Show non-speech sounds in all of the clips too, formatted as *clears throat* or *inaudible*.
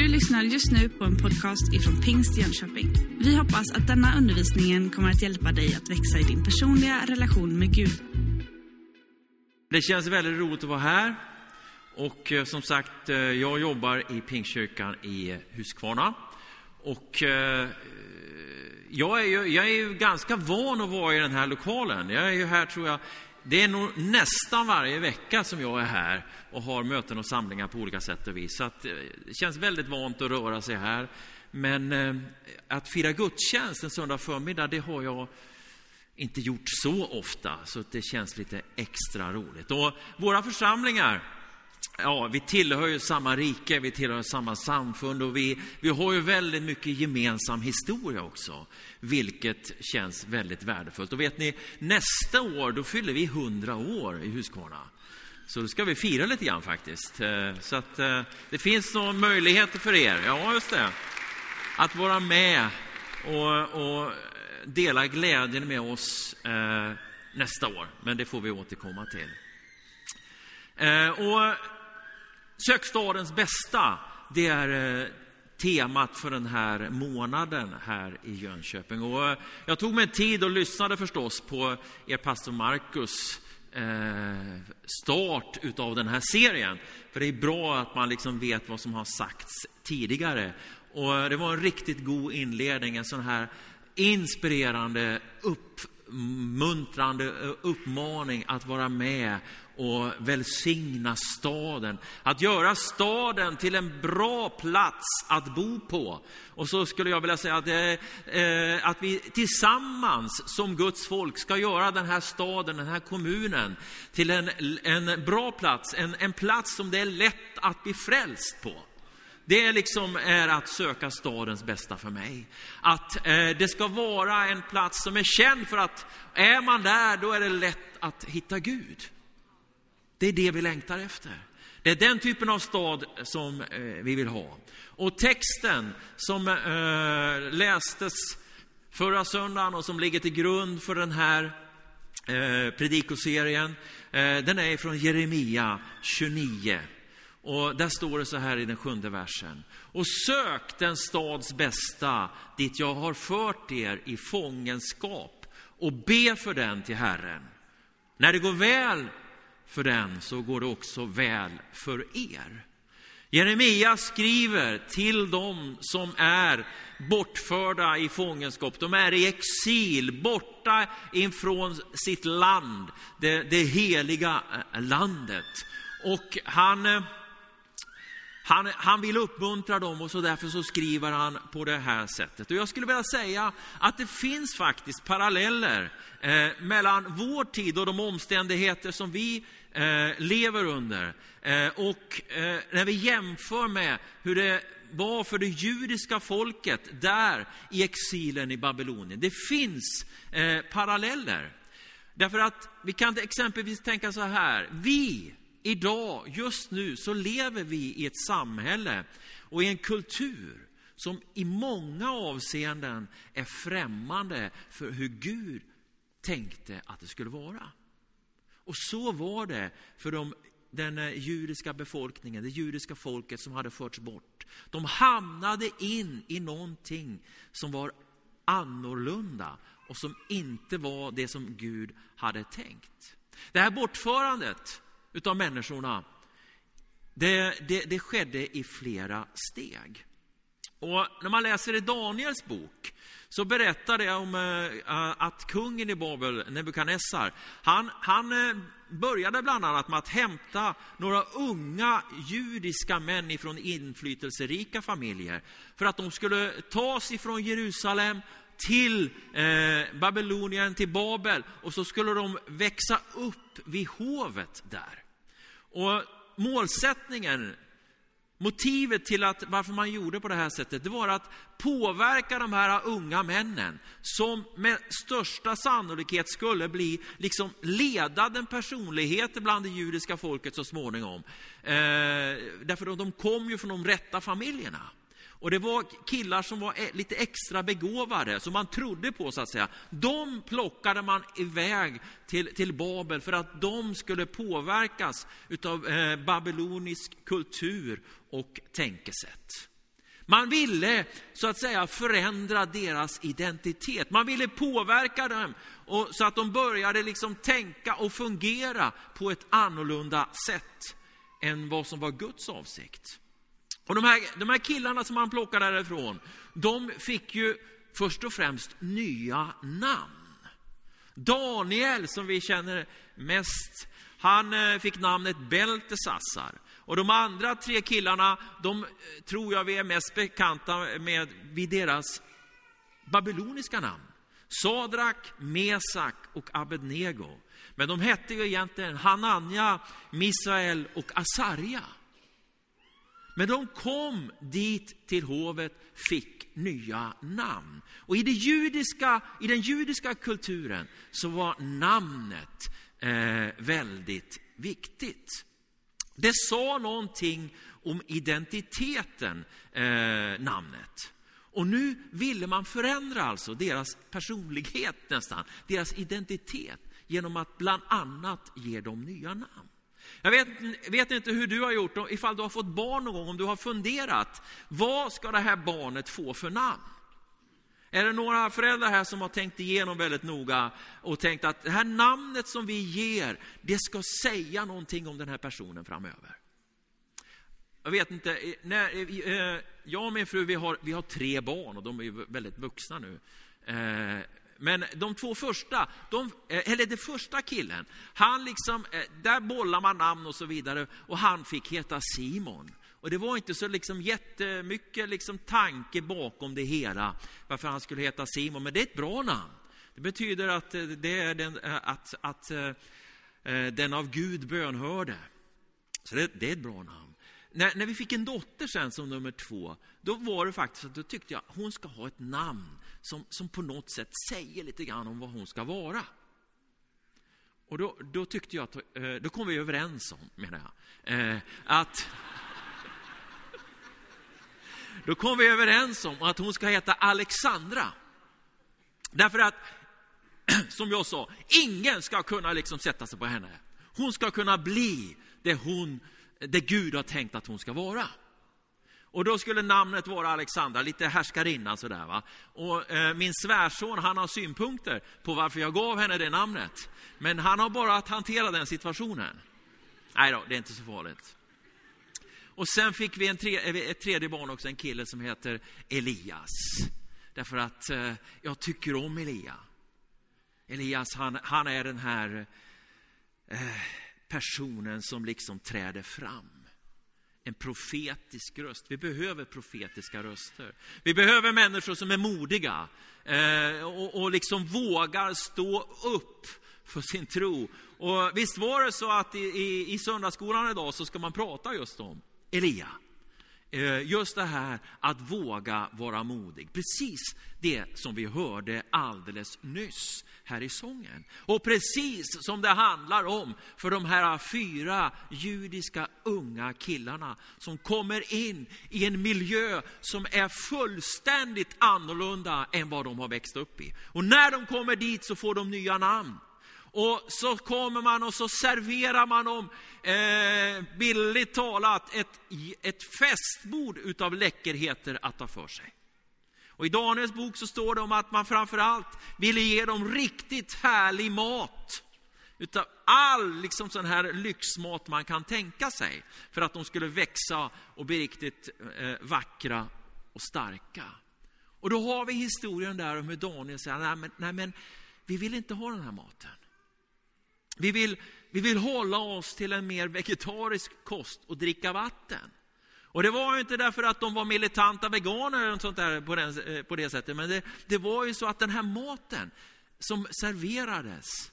Du lyssnar just nu på en podcast ifrån Pingst Jönköping. Vi hoppas att denna undervisning kommer att hjälpa dig att växa i din personliga relation med Gud. Det känns väldigt roligt att vara här. Och eh, som sagt, eh, jag jobbar i Pingstkyrkan i Huskvarna. Och eh, jag är, ju, jag är ju ganska van att vara i den här lokalen. Jag är ju här, tror jag, det är nog nästan varje vecka som jag är här och har möten och samlingar på olika sätt och vis. Så att, eh, det känns väldigt vant att röra sig här. Men eh, att fira gudstjänst en söndag förmiddag, det har jag inte gjort så ofta, så det känns lite extra roligt. Och våra församlingar, ja, vi tillhör ju samma rike, vi tillhör samma samfund och vi, vi har ju väldigt mycket gemensam historia också, vilket känns väldigt värdefullt. Och vet ni, nästa år då fyller vi 100 år i Huskvarna. Så då ska vi fira lite grann faktiskt. Eh, så att eh, det finns några möjligheter för er, ja just det, att vara med och, och dela glädjen med oss eh, nästa år. Men det får vi återkomma till. Och Sök stadens bästa, det är eh, temat för den här månaden här i Jönköping. Och eh, jag tog mig tid och lyssnade förstås på er pastor Markus eh, start utav den här serien. För det är bra att man liksom vet vad som har sagts tidigare. Och det var en riktigt god inledning, en sån här inspirerande, uppmuntrande uppmaning att vara med och välsigna staden. Att göra staden till en bra plats att bo på. Och så skulle jag vilja säga att, eh, eh, att vi tillsammans som Guds folk ska göra den här staden, den här kommunen till en, en bra plats, en, en plats som det är lätt att bli frälst på. Det liksom är att söka stadens bästa för mig. Att eh, det ska vara en plats som är känd för att är man där, då är det lätt att hitta Gud. Det är det vi längtar efter. Det är den typen av stad som eh, vi vill ha. Och texten som eh, lästes förra söndagen och som ligger till grund för den här eh, predikoserien, den är från Jeremia 29. Och där står det så här i den sjunde versen. Och sök den stads bästa dit jag har fört er i fångenskap och be för den till Herren. När det går väl för den så går det också väl för er. Jeremia skriver till dem som är bortförda i fångenskap. De är i exil, borta ifrån sitt land, det, det heliga eh, landet. Och han eh, han, han vill uppmuntra dem och så därför så skriver han på det här sättet. Och jag skulle vilja säga att det finns faktiskt paralleller eh, mellan vår tid och de omständigheter som vi eh, lever under. Eh, och eh, när vi jämför med hur det var för det judiska folket där i exilen i Babylonien. Det finns eh, paralleller. Därför att vi kan exempelvis tänka så här. Vi idag, just nu, så lever vi i ett samhälle och i en kultur som i många avseenden är främmande för hur Gud tänkte att det skulle vara. Och så var det för de, den eh, judiska befolkningen, det judiska folket som hade förts bort. De hamnade in i någonting som var annorlunda och som inte var det som Gud hade tänkt. Det här bortförandet utav människorna, det, det, det skedde i flera steg. Och när man läser i Daniels bok så berättar det om eh, eh, att kungen i Babel, Nebukadnessar, han, han eh, började bland annat med att hämta några unga judiska män ifrån inflytelserika familjer för att de skulle tas ifrån Jerusalem till eh, Babylonien, till Babel och så skulle de växa upp vid hovet där. Och målsättningen, motivet till att varför man gjorde på det här sättet, det var att påverka de här unga männen som med största sannolikhet skulle bli liksom ledande personligheter bland det judiska folket så småningom. Eh, därför att de kom ju från de rätta familjerna. Och det var killar som var e- lite extra begåvade, som man trodde på så att säga. De plockade man iväg till, till Babel för att de skulle påverkas utav eh, babylonisk kultur och tänkesätt. Man ville så att säga förändra deras identitet. Man ville påverka dem och, så att de började liksom tänka och fungera på ett annorlunda sätt än vad som var Guds avsikt. Och de här, de här killarna som han plockade därifrån, de fick ju först och främst nya namn. Daniel, som vi känner mest, han eh, fick namnet Beltesassar. Och de andra tre killarna, de eh, tror jag vi är mest bekanta med vid deras babyloniska namn. Sadrak, Mesak och Abednego. Men de hette ju egentligen Hananja, Misael och Asarja. Men de kom dit till hovet, fick nya namn. Och i, det judiska, i den judiska kulturen så var namnet eh, väldigt viktigt. Det sa någonting om identiteten, eh, namnet. Och nu ville man förändra alltså deras personlighet nästan, deras identitet, genom att bland annat ge dem nya namn. Jag vet, vet, inte hur du har gjort, ifall du har fått barn någon gång, om du har funderat, vad ska det här barnet få för namn? Är det några föräldrar här som har tänkt igenom väldigt noga och tänkt att det här namnet som vi ger, det ska säga någonting om den här personen framöver? Jag vet inte, när, eh, jag och min fru vi har, vi har tre barn och de är väldigt vuxna nu. Eh, men de två första, de, eh, eller den första killen, han liksom, eh, där bollar man namn och så vidare och han fick heta Simon. Och det var inte så liksom jättemycket liksom tanke bakom det hela, varför han skulle heta Simon, men det är ett bra namn. Det betyder att, eh, det är den, att, att den av Gud bönhörde. Så det, det är ett bra namn. När, när vi fick en dotter sen som nummer två, då var det faktiskt att då tyckte jag hon ska ha ett namn som, som på något sätt säger lite grann om vad hon ska vara. Och då, då tyckte jag att, eh, då kom vi överens om, menar jag, eh, att *laughs* då kom vi överens om att hon ska heta Alexandra. Därför att, *clears throat* som jag sa, ingen ska kunna liksom sätta sig på henne. Hon ska kunna bli det hon det Gud har tänkt att hon ska vara. Och då skulle namnet vara Alexandra, lite härskarinna sådär va. Och eh, min svärson han har synpunkter på varför jag gav henne det namnet. Men han har bara att hantera den situationen. Nej då, det är inte så farligt. Och sen fick vi en tre, eh, ett tredje barn också, en kille som heter Elias. Därför att eh, jag tycker om Elia. Elias, han, han är den här eh, personen som liksom träder fram. En profetisk röst. Vi behöver profetiska röster. Vi behöver människor som är modiga eh, och, och liksom vågar stå upp för sin tro. Och visst var det så att i, i, i söndagsskolan idag så ska man prata just om Elia. Eh, just det här att våga vara modig. Precis det som vi hörde alldeles nyss här i sången. Och precis som det handlar om för de här fyra judiska unga killarna som kommer in i en miljö som är fullständigt annorlunda än vad de har växt upp i. Och när de kommer dit så får de nya namn. Och så kommer man och så serverar man dem, eh, billigt talat, ett, ett festbord utav läckerheter att ta för sig. Och I Daniels bok så står det om att man framförallt ville ge dem riktigt härlig mat. Utav all liksom sån här lyxmat man kan tänka sig. För att de skulle växa och bli riktigt eh, vackra och starka. Och då har vi historien där om hur Daniel säger, nej men, nej men vi vill inte ha den här maten. Vi vill, vi vill hålla oss till en mer vegetarisk kost och dricka vatten. Och det var ju inte därför att de var militanta veganer eller sånt där på, den, eh, på det sättet, men det, det var ju så att den här maten som serverades,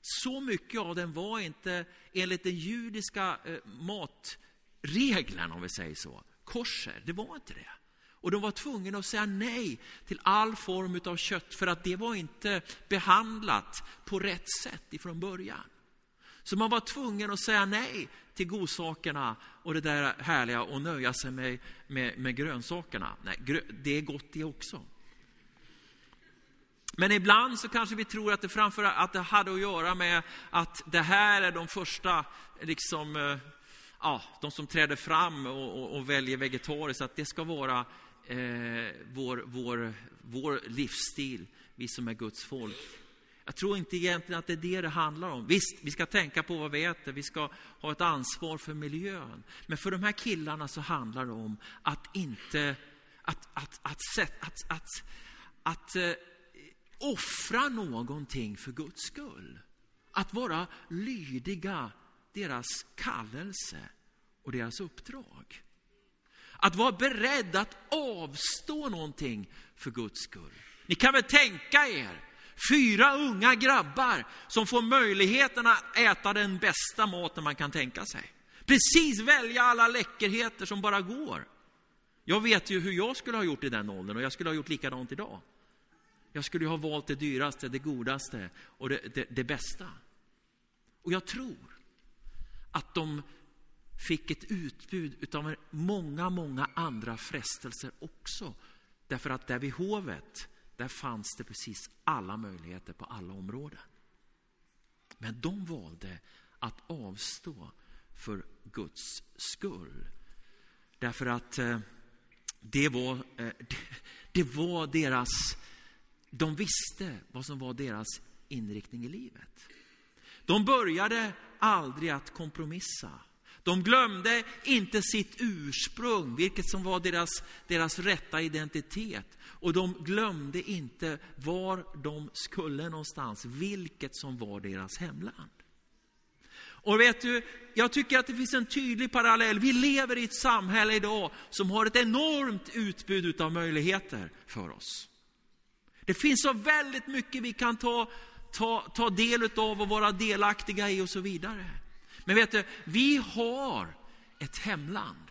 så mycket av den var inte enligt den judiska eh, matregeln, om vi säger så, korser. Det var inte det. Och de var tvungna att säga nej till all form av kött för att det var inte behandlat på rätt sätt ifrån början. Så man var tvungen att säga nej till godsakerna och det där härliga och nöja sig med, med, med grönsakerna. Nej, grö, det är gott det också. Men ibland så kanske vi tror att det framför att det hade att göra med att det här är de första, liksom, eh, ja, de som träder fram och, och, och väljer vegetariskt, att det ska vara eh, vår, vår, vår livsstil, vi som är Guds folk. Jag tror inte egentligen att det är det det handlar om. Visst, vi ska tänka på vad vi äter, vi ska ha ett ansvar för miljön. Men för de här killarna så handlar det om att inte, att, att, att, att, att, att, att eh, offra någonting för Guds skull. Att vara lydiga deras kallelse och deras uppdrag. Att vara beredd att avstå någonting för Guds skull. Ni kan väl tänka er fyra unga grabbar som får möjligheten att äta den bästa maten man kan tänka sig. Precis välja alla läckerheter som bara går. Jag vet ju hur jag skulle ha gjort i den åldern och jag skulle ha gjort likadant idag. Jag skulle ha valt det dyraste, det godaste och det, det, det bästa. Och jag tror att de fick ett utbud av många, många andra frestelser också. Därför att där vid hovet, där fanns det precis alla möjligheter på alla områden. Men de valde att avstå för Guds skull. Därför att eh, det var, eh, *laughs* det var deras, de visste vad som var deras inriktning i livet. De började aldrig att kompromissa. De glömde inte sitt ursprung, vilket som var deras, deras rätta identitet. Och de glömde inte var de skulle någonstans, vilket som var deras hemland. Och vet du, jag tycker att det finns en tydlig parallell. Vi lever i ett samhälle idag som har ett enormt utbud av möjligheter för oss. Det finns så väldigt mycket vi kan ta, ta, ta del av och vara delaktiga i och så vidare. Men vet du, vi har ett hemland.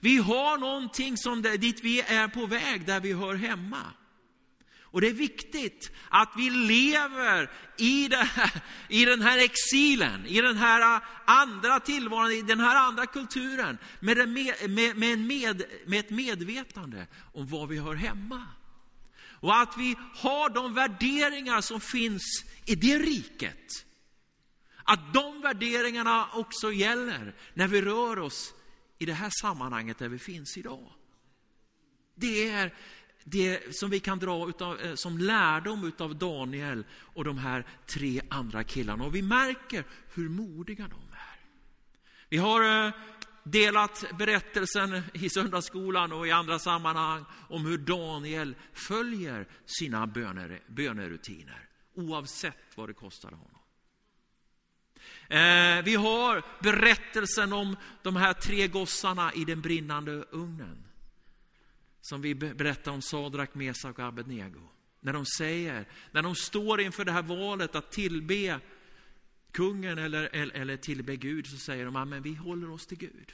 Vi har någonting som det, dit vi är på väg, där vi hör hemma. Och det är viktigt att vi lever i, här, i den här exilen, i den här ah, andra tillvaron, i den här andra kulturen, med, en med, med, med, med, med ett medvetande om var vi hör hemma. Och att vi har de värderingar som finns i det riket. Att de värderingarna också gäller när vi rör oss i det här sammanhanget där vi finns idag. Det är det som vi kan dra utav, eh, som lärdom av Daniel och de här tre andra killarna. Och vi märker hur modiga de är. Vi har eh, delat berättelsen i söndagsskolan och i andra sammanhang om hur Daniel följer sina böner, bönerutiner oavsett vad det kostar honom. Eh, vi har berättelsen om de här tre gossarna i den brinnande ugnen. Som vi berättar om Sadrak, Mesak och Abednego. När de säger, när de står inför det här valet att tillbe kungen eller, eller, eller tillbe Gud, så säger de, men vi håller oss till Gud.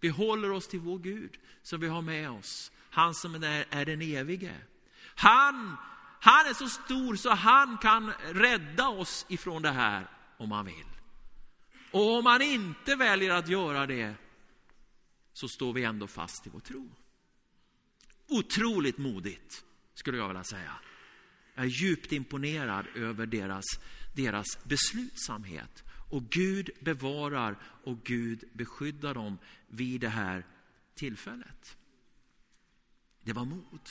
Vi håller oss till vår Gud som vi har med oss. Han som är, är den evige. Han, han är så stor så han kan rädda oss ifrån det här om han vill. Och om man inte väljer att göra det så står vi ändå fast i vår tro. Otroligt modigt, skulle jag vilja säga. Jag är djupt imponerad över deras, deras beslutsamhet. Och Gud bevarar och Gud beskyddar dem vid det här tillfället. Det var mod.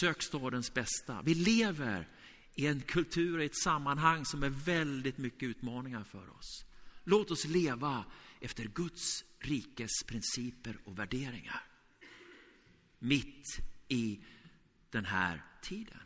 Sök stadens bästa. Vi lever i en kultur, i ett sammanhang som är väldigt mycket utmaningar för oss. Låt oss leva efter Guds rikes principer och värderingar. Mitt i den här tiden.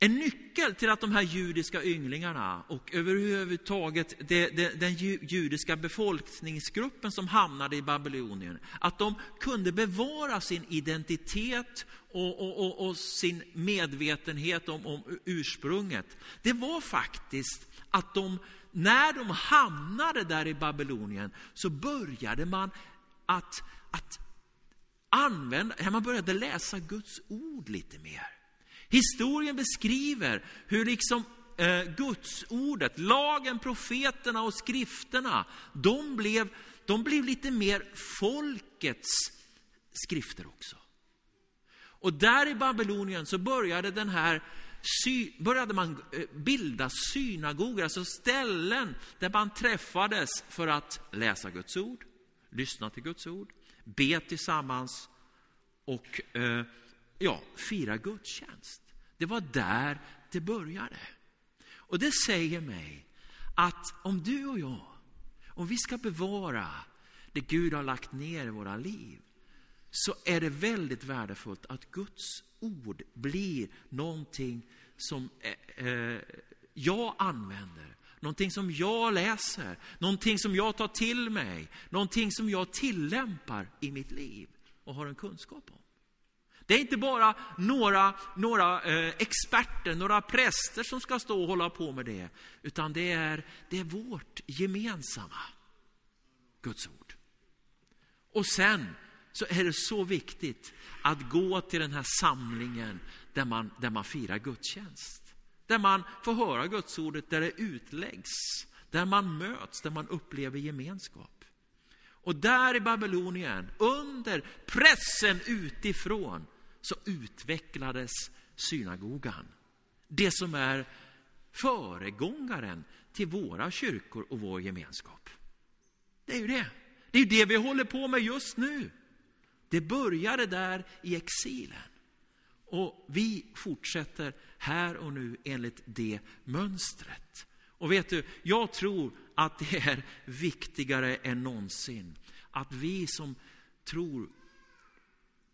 En nyckel till att de här judiska ynglingarna och överhuvudtaget det, det, den judiska befolkningsgruppen som hamnade i Babylonien, att de kunde bevara sin identitet och, och, och, och sin medvetenhet om, om ursprunget. Det var faktiskt att de, när de hamnade där i Babylonien, så började man att, att använda, man började läsa Guds ord lite mer. Historien beskriver hur liksom eh, Guds ordet, lagen, profeterna och skrifterna, de blev, de blev lite mer folkets skrifter också. Och där i Babylonien så började, den här, började man eh, bilda synagogor, alltså ställen där man träffades för att läsa Guds ord, lyssna till Guds ord, be tillsammans och eh, ja, fira gudstjänst. Det var där det började. Och det säger mig att om du och jag, om vi ska bevara det Gud har lagt ner i våra liv, så är det väldigt värdefullt att Guds ord blir någonting som eh, eh jag använder, någonting som jag läser, någonting som jag tar till mig, någonting som jag tillämpar i mitt liv och har en kunskap om. Det är inte bara några, några eh, experter, några präster som ska stå och hålla på med det, utan det är, det är vårt gemensamma Guds ord. Och sen så är det så viktigt att gå till den här samlingen där man, där man firar gudstjänst. Där man får höra Guds ordet, där det utläggs, där man möts, där man upplever gemenskap. Och där i Babylonien, under pressen utifrån, så utvecklades synagogan. Det som är föregångaren till våra kyrkor och vår gemenskap. Det är ju det. Det är det vi håller på med just nu. Det började där i exilen. Och vi fortsätter här och nu enligt det mönstret. Och vet du, jag tror att det är viktigare än någonsin att vi som tror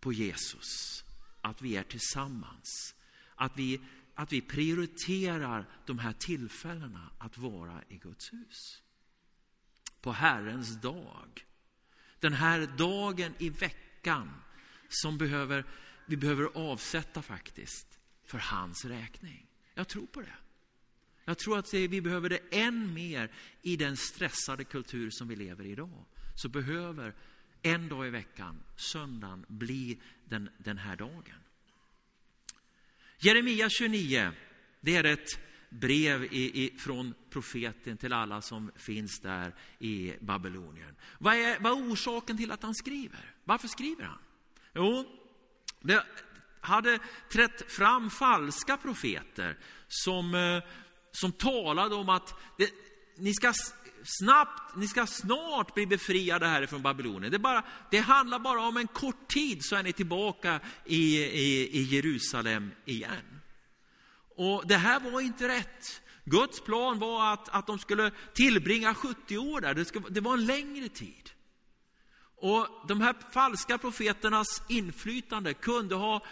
på Jesus, att vi är tillsammans. Att vi, att vi prioriterar de här tillfällena att vara i Guds hus. På Herrens dag. Den här dagen i veckan som behöver, vi behöver avsätta faktiskt för hans räkning. Jag tror på det. Jag tror att vi behöver det än mer i den stressade kultur som vi lever i idag. Så behöver en dag i veckan, söndagen, blir den, den här dagen. Jeremia 29, det är ett brev i, i, från profeten till alla som finns där i Babylonien. Vad är, vad är orsaken till att han skriver? Varför skriver han? Jo, det hade trätt fram falska profeter som, eh, som talade om att det, ni ska snabbt, ni ska snart bli befriade härifrån Babylonien. Det, bara, det handlar bara om en kort tid så är ni tillbaka i, i, i Jerusalem igen. Och det här var inte rätt. Guds plan var att, att de skulle tillbringa 70 år där. Det, ska, det var en längre tid. Och de här falska profeternas inflytande kunde ha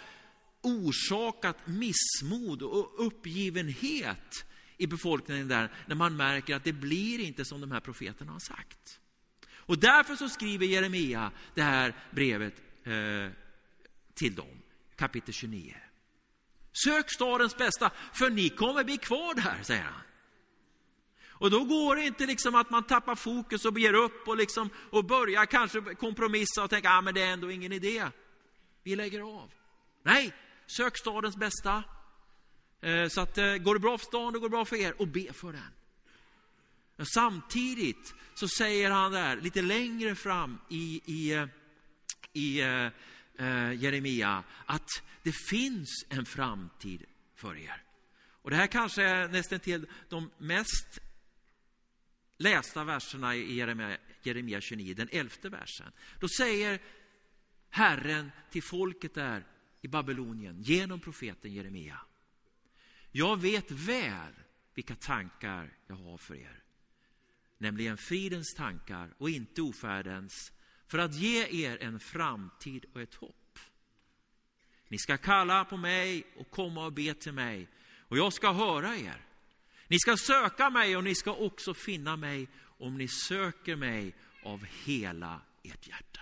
orsakat missmod och uppgivenhet i befolkningen där, när man märker att det blir inte som de här profeterna har sagt. Och därför så skriver Jeremia det här brevet eh, till dem, kapitel 29. Sök stadens bästa, för ni kommer bli kvar där, säger han. Och då går det inte liksom att man tappar fokus och ger upp och, liksom, och börjar kanske kompromissa och tänka att ah, det är ändå ingen idé. Vi lägger av. Nej, sök stadens bästa. Eh, så att eh, går det bra för stan, då går det bra för er. Och be för den. Samtidigt så säger han där, lite längre fram i, i, eh, i eh, Jeremia, att det finns en framtid för er. Och det här kanske är nästan till de mest lästa verserna i Jeremia, Jeremia 29, den elfte versen. Då säger Herren till folket där i Babylonien genom profeten Jeremia. Jag vet väl vilka tankar jag har för er, nämligen fridens tankar och inte ofärdens, för att ge er en framtid och ett hopp. Ni ska kalla på mig och komma och be till mig, och jag ska höra er. Ni ska söka mig och ni ska också finna mig om ni söker mig av hela ert hjärta.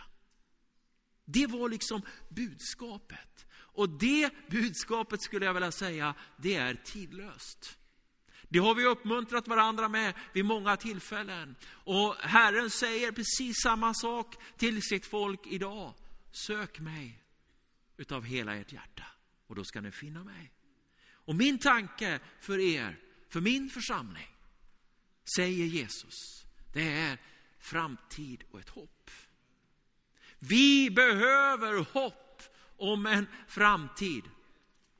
Det var liksom budskapet. Och det budskapet skulle jag vilja säga, det är tidlöst. Det har vi uppmuntrat varandra med vid många tillfällen. Och Herren säger precis samma sak till sitt folk idag. Sök mig utav hela ert hjärta och då ska ni finna mig. Och min tanke för er, för min församling, säger Jesus, det är framtid och ett hopp. Vi behöver hopp om en framtid.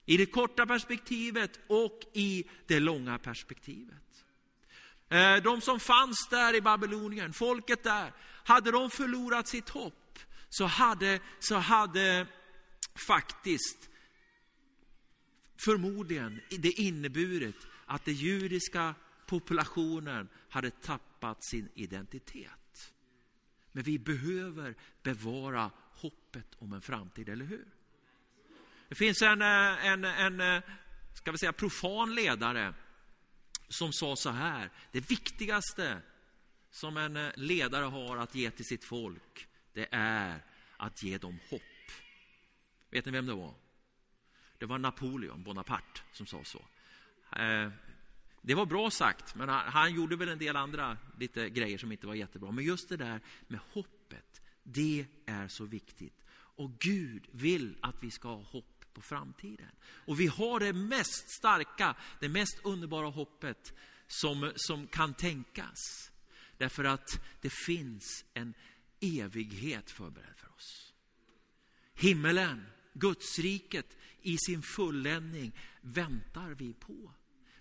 I det korta perspektivet och i det långa perspektivet. Eh, de som fanns där i Babylonien, folket där, hade de förlorat sitt hopp så hade, så hade faktiskt förmodligen det inneburit att den judiska populationen hade tappat sin identitet. Men vi behöver bevara hoppet om en framtid, eller hur? Det finns en, eh, en, en eh, ska vi säga, profan ledare som sa så här, det viktigaste som en eh, ledare har att ge till sitt folk, det är att ge dem hopp. Vet ni vem det var? Det var Napoleon Bonaparte som sa så. Det var bra sagt, men han, gjorde väl en del andra lite grejer som inte var jättebra. Men just det där med hoppet, det är så viktigt. Och Gud vill att vi ska ha hopp på framtiden. Och vi har det mest starka, det mest underbara hoppet som, som kan tänkas. Därför att det finns en evighet förberedd för oss. Himmelen, Gudsriket i sin fulländning väntar vi på.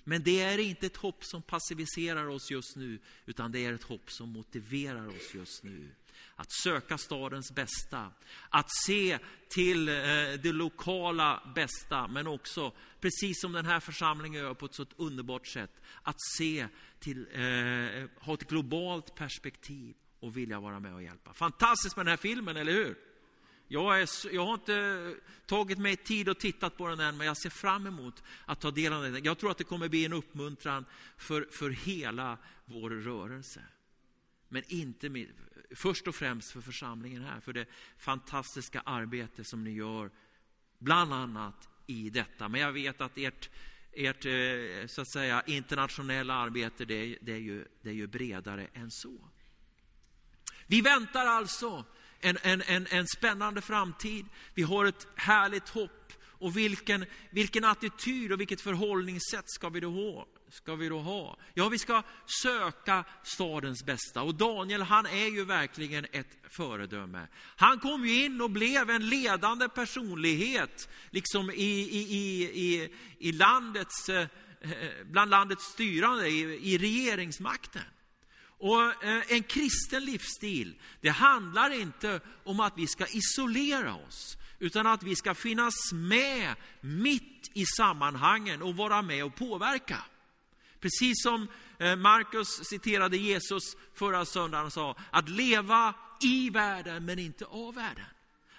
Men det är inte ett hopp som passiviserar oss just nu, utan det är ett hopp som motiverar oss just nu att söka stadens bästa, att se till eh, det lokala bästa, men också, precis som den här församlingen gör på ett så underbart sätt, att se till, eh, ha ett globalt perspektiv och vilja vara med och hjälpa. Fantastiskt med den här filmen, eller hur? Jag, är, jag, har inte tagit mig tid och tittat på den än, men jag ser fram emot att ta del av den. Jag tror att det kommer bli en uppmuntran för, för hela vår rörelse. Men inte med, först och främst för församlingen här, för det fantastiska arbete som ni gör, bland annat i detta. Men jag vet att ert, ert eh, så att säga, internationella arbete, det är, det, är ju, det är ju bredare än så. Vi väntar alltså en, en, en, en spännande framtid. Vi har ett härligt hopp. Och vilken, vilken attityd och vilket förhållningssätt ska vi då ha? Ska vi då ha? Ja, vi ska söka stadens bästa. Och Daniel, han är ju verkligen ett föredöme. Han kom ju in och blev en ledande personlighet, liksom i, i, i, i, landets, eh, eh, bland landets styrande, i, i regeringsmakten. Och eh, en kristen livsstil, det handlar inte om att vi ska isolera oss, utan att vi ska finnas med mitt i sammanhangen och vara med och påverka. Precis som eh, Markus citerade Jesus förra söndagen och sa, att leva i världen men inte av världen.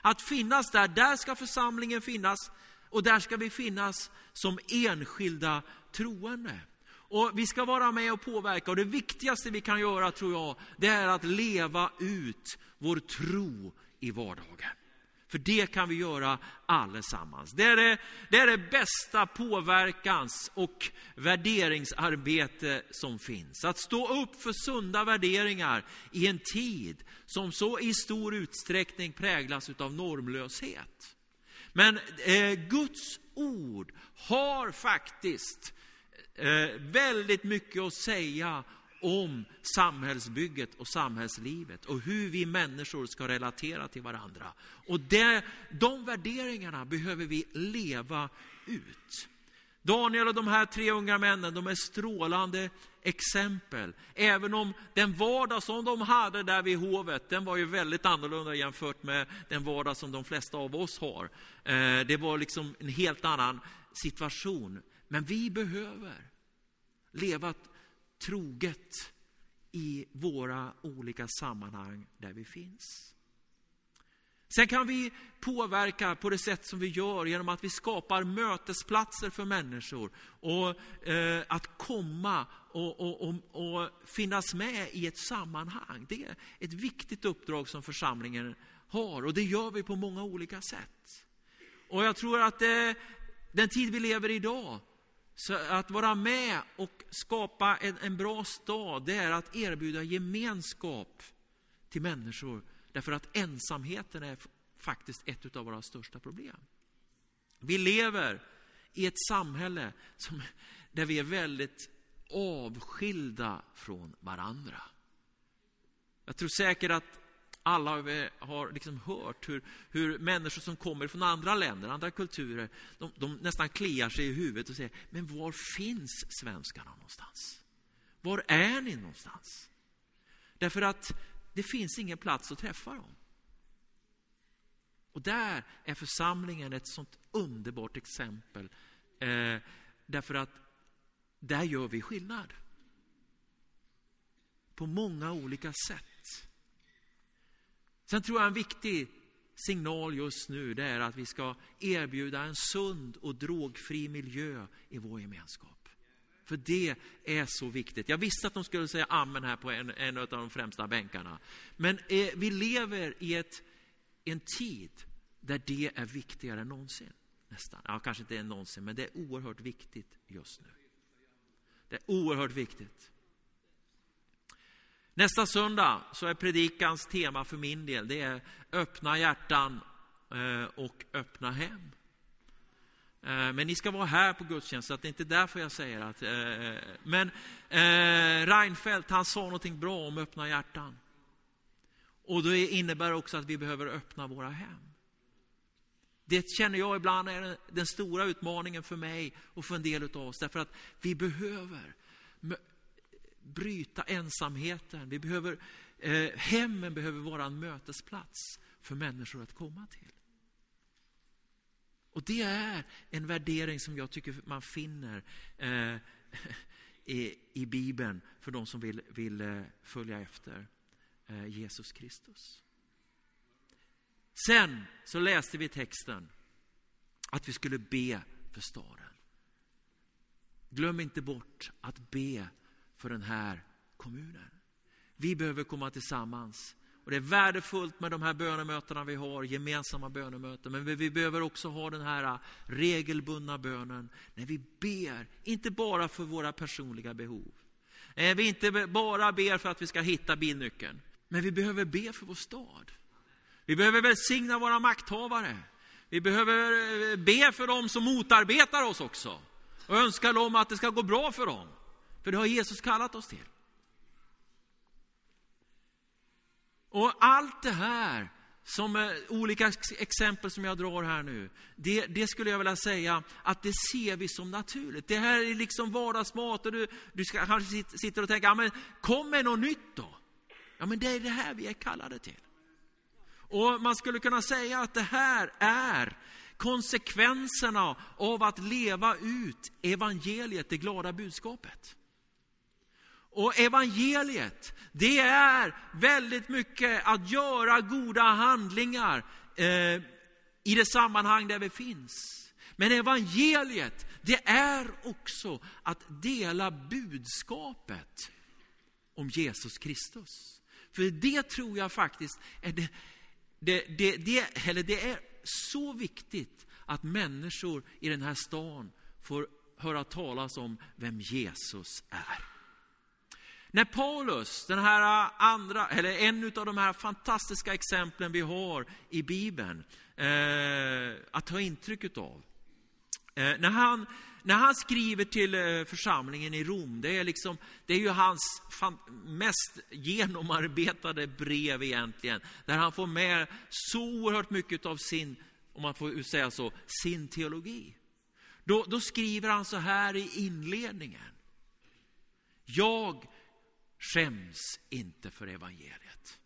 Att finnas där, där ska församlingen finnas och där ska vi finnas som enskilda troende. Och vi ska vara med och påverka och det viktigaste vi kan göra tror jag, det är att leva ut vår tro i vardagen. För det kan vi göra allesammans. Det är det, det är det bästa påverkans och värderingsarbete som finns. Att stå upp för sunda värderingar i en tid som så i stor utsträckning präglas av normlöshet. Men eh, Guds ord har faktiskt eh, väldigt mycket att säga om samhällsbygget och samhällslivet och hur vi människor ska relatera till varandra. Och det, de värderingarna behöver vi leva ut. Daniel och de här tre unga männen, de är strålande exempel. Även om den vardag som de hade där vid hovet, den var ju väldigt annorlunda jämfört med den vardag som de flesta av oss har. Eh, det var liksom en helt annan situation. Men vi behöver leva troget i våra olika sammanhang där vi finns. Sen kan vi påverka på det sätt som vi gör genom att vi skapar mötesplatser för människor och eh, att komma och, och, och, och, finnas med i ett sammanhang. Det är ett viktigt uppdrag som församlingen har och det gör vi på många olika sätt. Och jag tror att eh, den tid vi lever i idag så att vara med och skapa en, en bra stad, det är att erbjuda gemenskap till människor. Därför att ensamheten är faktiskt ett av våra största problem. Vi lever i ett samhälle som, där vi är väldigt avskilda från varandra. Jag tror säkert att alla har liksom hört hur, hur människor som kommer från andra länder, andra kulturer, de, de nästan kliar sig i huvudet och säger, men var finns svenskarna någonstans? Var är ni någonstans? Därför att det finns ingen plats att träffa dem. Och där är församlingen ett sånt underbart exempel. Eh, därför att där gör vi skillnad. På många olika sätt. Sen tror jag en viktig signal just nu det är att vi ska erbjuda en sund och drogfri miljö i vår gemenskap. För det är så viktigt. Jag visste att de skulle säga amen här på en, en av de främsta bänkarna. Men eh, vi lever i ett, en tid där det är viktigare än någonsin. Nästan. Ja, kanske inte än någonsin, men det är oerhört viktigt just nu. Det är oerhört viktigt. Nästa söndag så är predikans tema för min del, det är öppna hjärtan eh, och öppna hem. Eh, men ni ska vara här på gudstjänst, så det är inte därför jag säger att... Eh, men Reinfeldt, han sa någonting bra om öppna hjärtan. Och det innebär också att vi behöver öppna våra hem. Det känner jag ibland är den stora utmaningen för mig och för en del av oss. Därför att vi behöver bryta ensamheten. Vi behöver, eh, hemmen behöver vara en mötesplats för människor att komma till. Och det är en värdering som jag tycker man finner eh, *laughs* i, i Bibeln för de som vill, vill eh, följa efter eh, Jesus Kristus. Sen så läste vi texten att vi skulle be för staden. Glöm inte bort att be för den här kommunen. Vi behöver komma tillsammans. Och det är värdefullt med de här bönemötena vi har, gemensamma bönemöten. Men vi behöver också ha den här regelbundna bönen när vi ber, inte bara för våra personliga behov. Eh, vi inte bara ber för att vi ska hitta bilnyckeln, men vi behöver be för vår stad. Vi behöver välsigna våra makthavare. Vi behöver eh, be för dem som motarbetar oss också och önskar dem att det ska gå bra för dem. För det har Jesus kallat oss till. Och allt det här, som olika exempel som jag drar här nu, det, det, skulle jag vilja säga att det ser vi som naturligt. Det här är liksom vardagsmat och du, du ska, kanske sitter och tänker, ja, men kom med något nytt då. Ja men det är det här vi är kallade till. Och man skulle kunna säga att det här är konsekvenserna av att leva ut evangeliet, det glada budskapet. Och evangeliet, det är väldigt mycket att göra goda handlingar eh, i det sammanhang där vi finns. Men evangeliet, det är också att dela budskapet om Jesus Kristus. För det tror jag faktiskt är det, det, det, det, eller det är så viktigt att människor i den här stan får höra talas om vem Jesus är. När Paulus, den här äh, andra, eller en av de här fantastiska exemplen vi har i Bibeln, eh, att ta intryck av. Eh, äh, när, han, när han skriver till församlingen i Rom, det är, liksom, det är ju hans fan, mest genomarbetade brev egentligen, där han får med så oerhört mycket av sin, om man får säga så, sin teologi. Då, då skriver han så här i inledningen. Jag Skäms inte för evangeliet.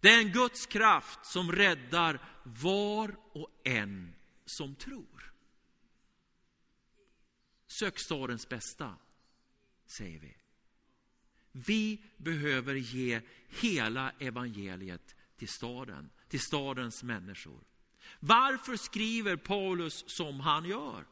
Det är en Guds kraft som räddar var och en som tror. Sök stadens bästa, säger vi. Vi behöver ge hela evangeliet till staden, till stadens människor. Varför skriver Paulus som han gör?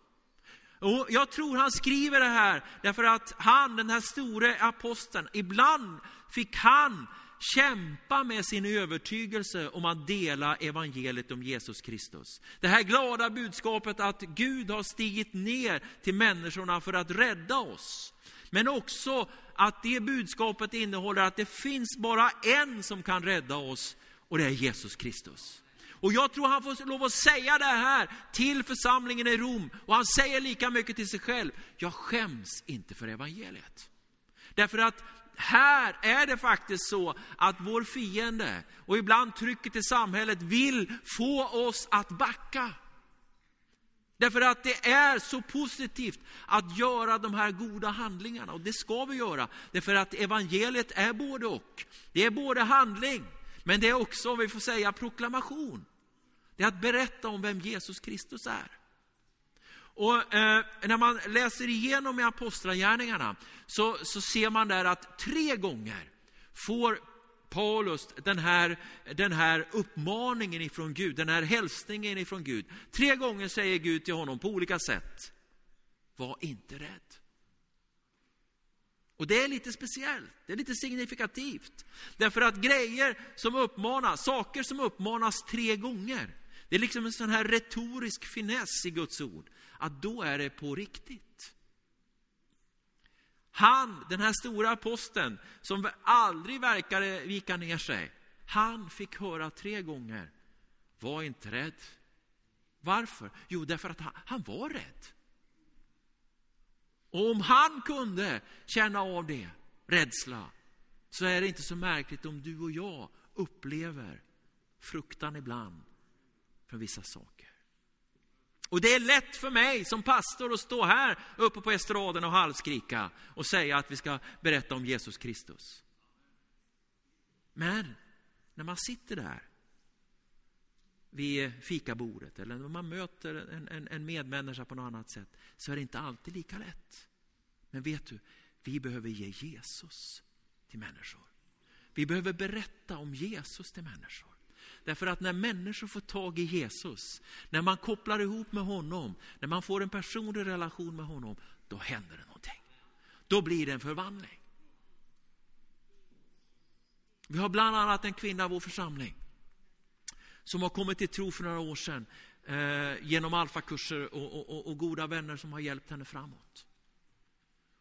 Och jag tror han skriver det här därför att han, den här store aposteln, ibland fick han kämpa med sin övertygelse om att dela evangeliet om Jesus Kristus. Det här glada budskapet att Gud har stigit ner till människorna för att rädda oss. Men också att det budskapet innehåller att det finns bara en som kan rädda oss och det är Jesus Kristus. Och jag tror han får lov att säga det här till församlingen i Rom. Och han säger lika mycket till sig själv. Jag skäms inte för evangeliet. Därför att här är det faktiskt så att vår fiende och ibland trycket i samhället vill få oss att backa. Därför att det är så positivt att göra de här goda handlingarna. Och det ska vi göra. Därför att evangeliet är både och. Det är både handling, men det är också, om vi får säga, proklamation. Det är att berätta om vem Jesus Kristus är. Och eh, när man läser igenom i Apostlagärningarna så, så ser man där att tre gånger får Paulus den här, den här uppmaningen ifrån Gud, den här hälsningen ifrån Gud. Tre gånger säger Gud till honom på olika sätt, var inte rädd. Och det är lite speciellt, det är lite signifikativt. Därför att grejer som uppmanas, saker som uppmanas tre gånger, det är liksom en sån här retorisk finess i Guds ord, att då är det på riktigt. Han, den här stora aposteln, som aldrig verkade vika ner sig, han fick höra tre gånger, var inte rädd. Varför? Jo, därför att han, han var rädd. Och om han kunde känna av det, rädsla, så är det inte så märkligt om du och jag upplever fruktan ibland för vissa saker. Och det är lätt för mig som pastor att stå här uppe på estraden och halvskrika och säga att vi ska berätta om Jesus Kristus. Men när man sitter där vid fikabordet eller när man möter en, en, en medmänniska på något annat sätt så är det inte alltid lika lätt. Men vet du, vi behöver ge Jesus till människor. Vi behöver berätta om Jesus till människor. Därför att när människor får tag i Jesus, när man kopplar ihop med honom, när man får en personlig relation med honom, då händer det någonting. Då blir det en förvandling. Vi har bland annat en kvinna i vår församling som har kommit till tro för några år sedan eh, genom alfakurser och, och, och, och, goda vänner som har hjälpt henne framåt.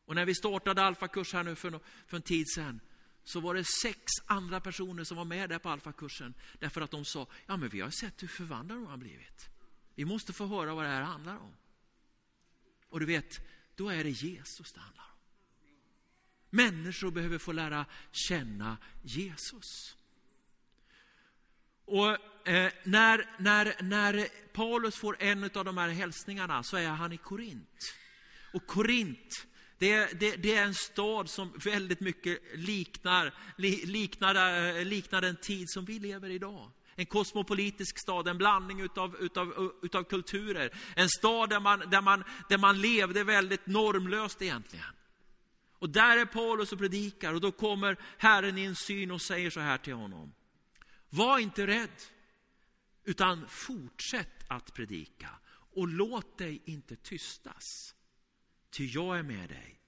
Och när vi startade alfakurs här nu för, för en tid sedan så var det sex andra personer som var med där på alfakursen därför att de sa, ja men vi har sett hur förvandlad de har blivit. Vi måste få höra vad det här handlar om. Och du vet, då är det Jesus det handlar om. Människor behöver få lära känna Jesus. Och eh, när, när, när Paulus får en av de här hälsningarna så är han i Korint. Och Korint, det, det, det, är en stad som väldigt mycket liknar, liknar, eh, liknar den tid som vi lever i idag. En kosmopolitisk stad, en blandning utav, utav, utav kulturer. En stad där man, där, man, där man levde väldigt normlöst egentligen. Och där är Paulus och predikar och då kommer Herren i en syn och säger så här till honom. Var inte rädd, utan fortsätt att predika och låt dig inte tystas ty jag är med dig.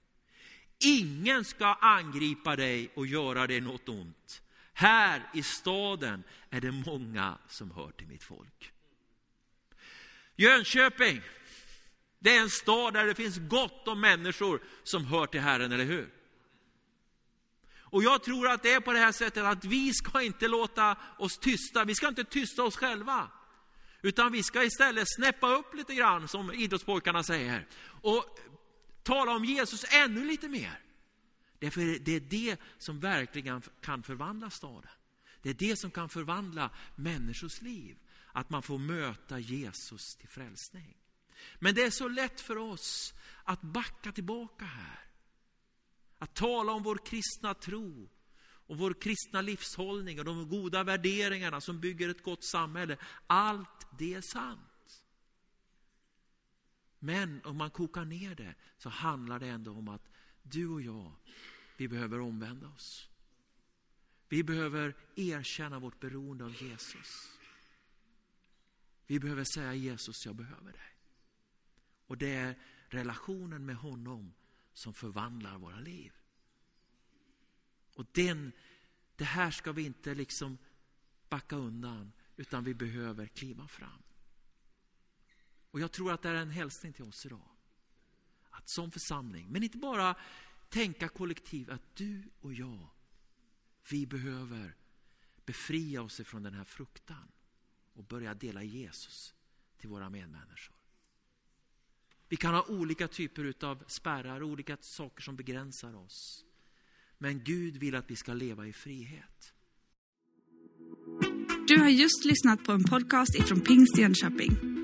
Ingen ska angripa dig och göra dig något ont. Här i staden är det många som hör till mitt folk. Jönköping, det är en stad där det finns gott om människor som hör till Herren, eller hur? Och jag tror att det är på det här sättet att vi ska inte låta oss tysta, vi ska inte tysta oss själva. Utan vi ska istället snäppa upp lite grann, som idrottspojkarna säger. Och tala om Jesus ännu lite mer. Därför det är det som verkligen kan förvandla staden. Det är det som kan förvandla människors liv. Att man får möta Jesus till frälsning. Men det är så lätt för oss att backa tillbaka här. Att tala om vår kristna tro och vår kristna livshållning och de goda värderingarna som bygger ett gott samhälle. Allt det är sant. Men om man kokar ner det så handlar det ändå om att du och jag, vi behöver omvända oss. Vi behöver erkänna vårt beroende av Jesus. Vi behöver säga Jesus, jag behöver dig. Och det är relationen med honom som förvandlar våra liv. Och den, det här ska vi inte liksom backa undan, utan vi behöver kliva fram. Och jag tror att det är en hälsning till oss idag. Att som församling, men inte bara tänka kollektivt att du och jag, vi behöver befria oss ifrån den här fruktan och börja dela Jesus till våra medmänniskor. Vi kan ha olika typer av spärrar, olika saker som begränsar oss. Men Gud vill att vi ska leva i frihet. Du har just lyssnat på en podcast ifrån Pingst Jönköping.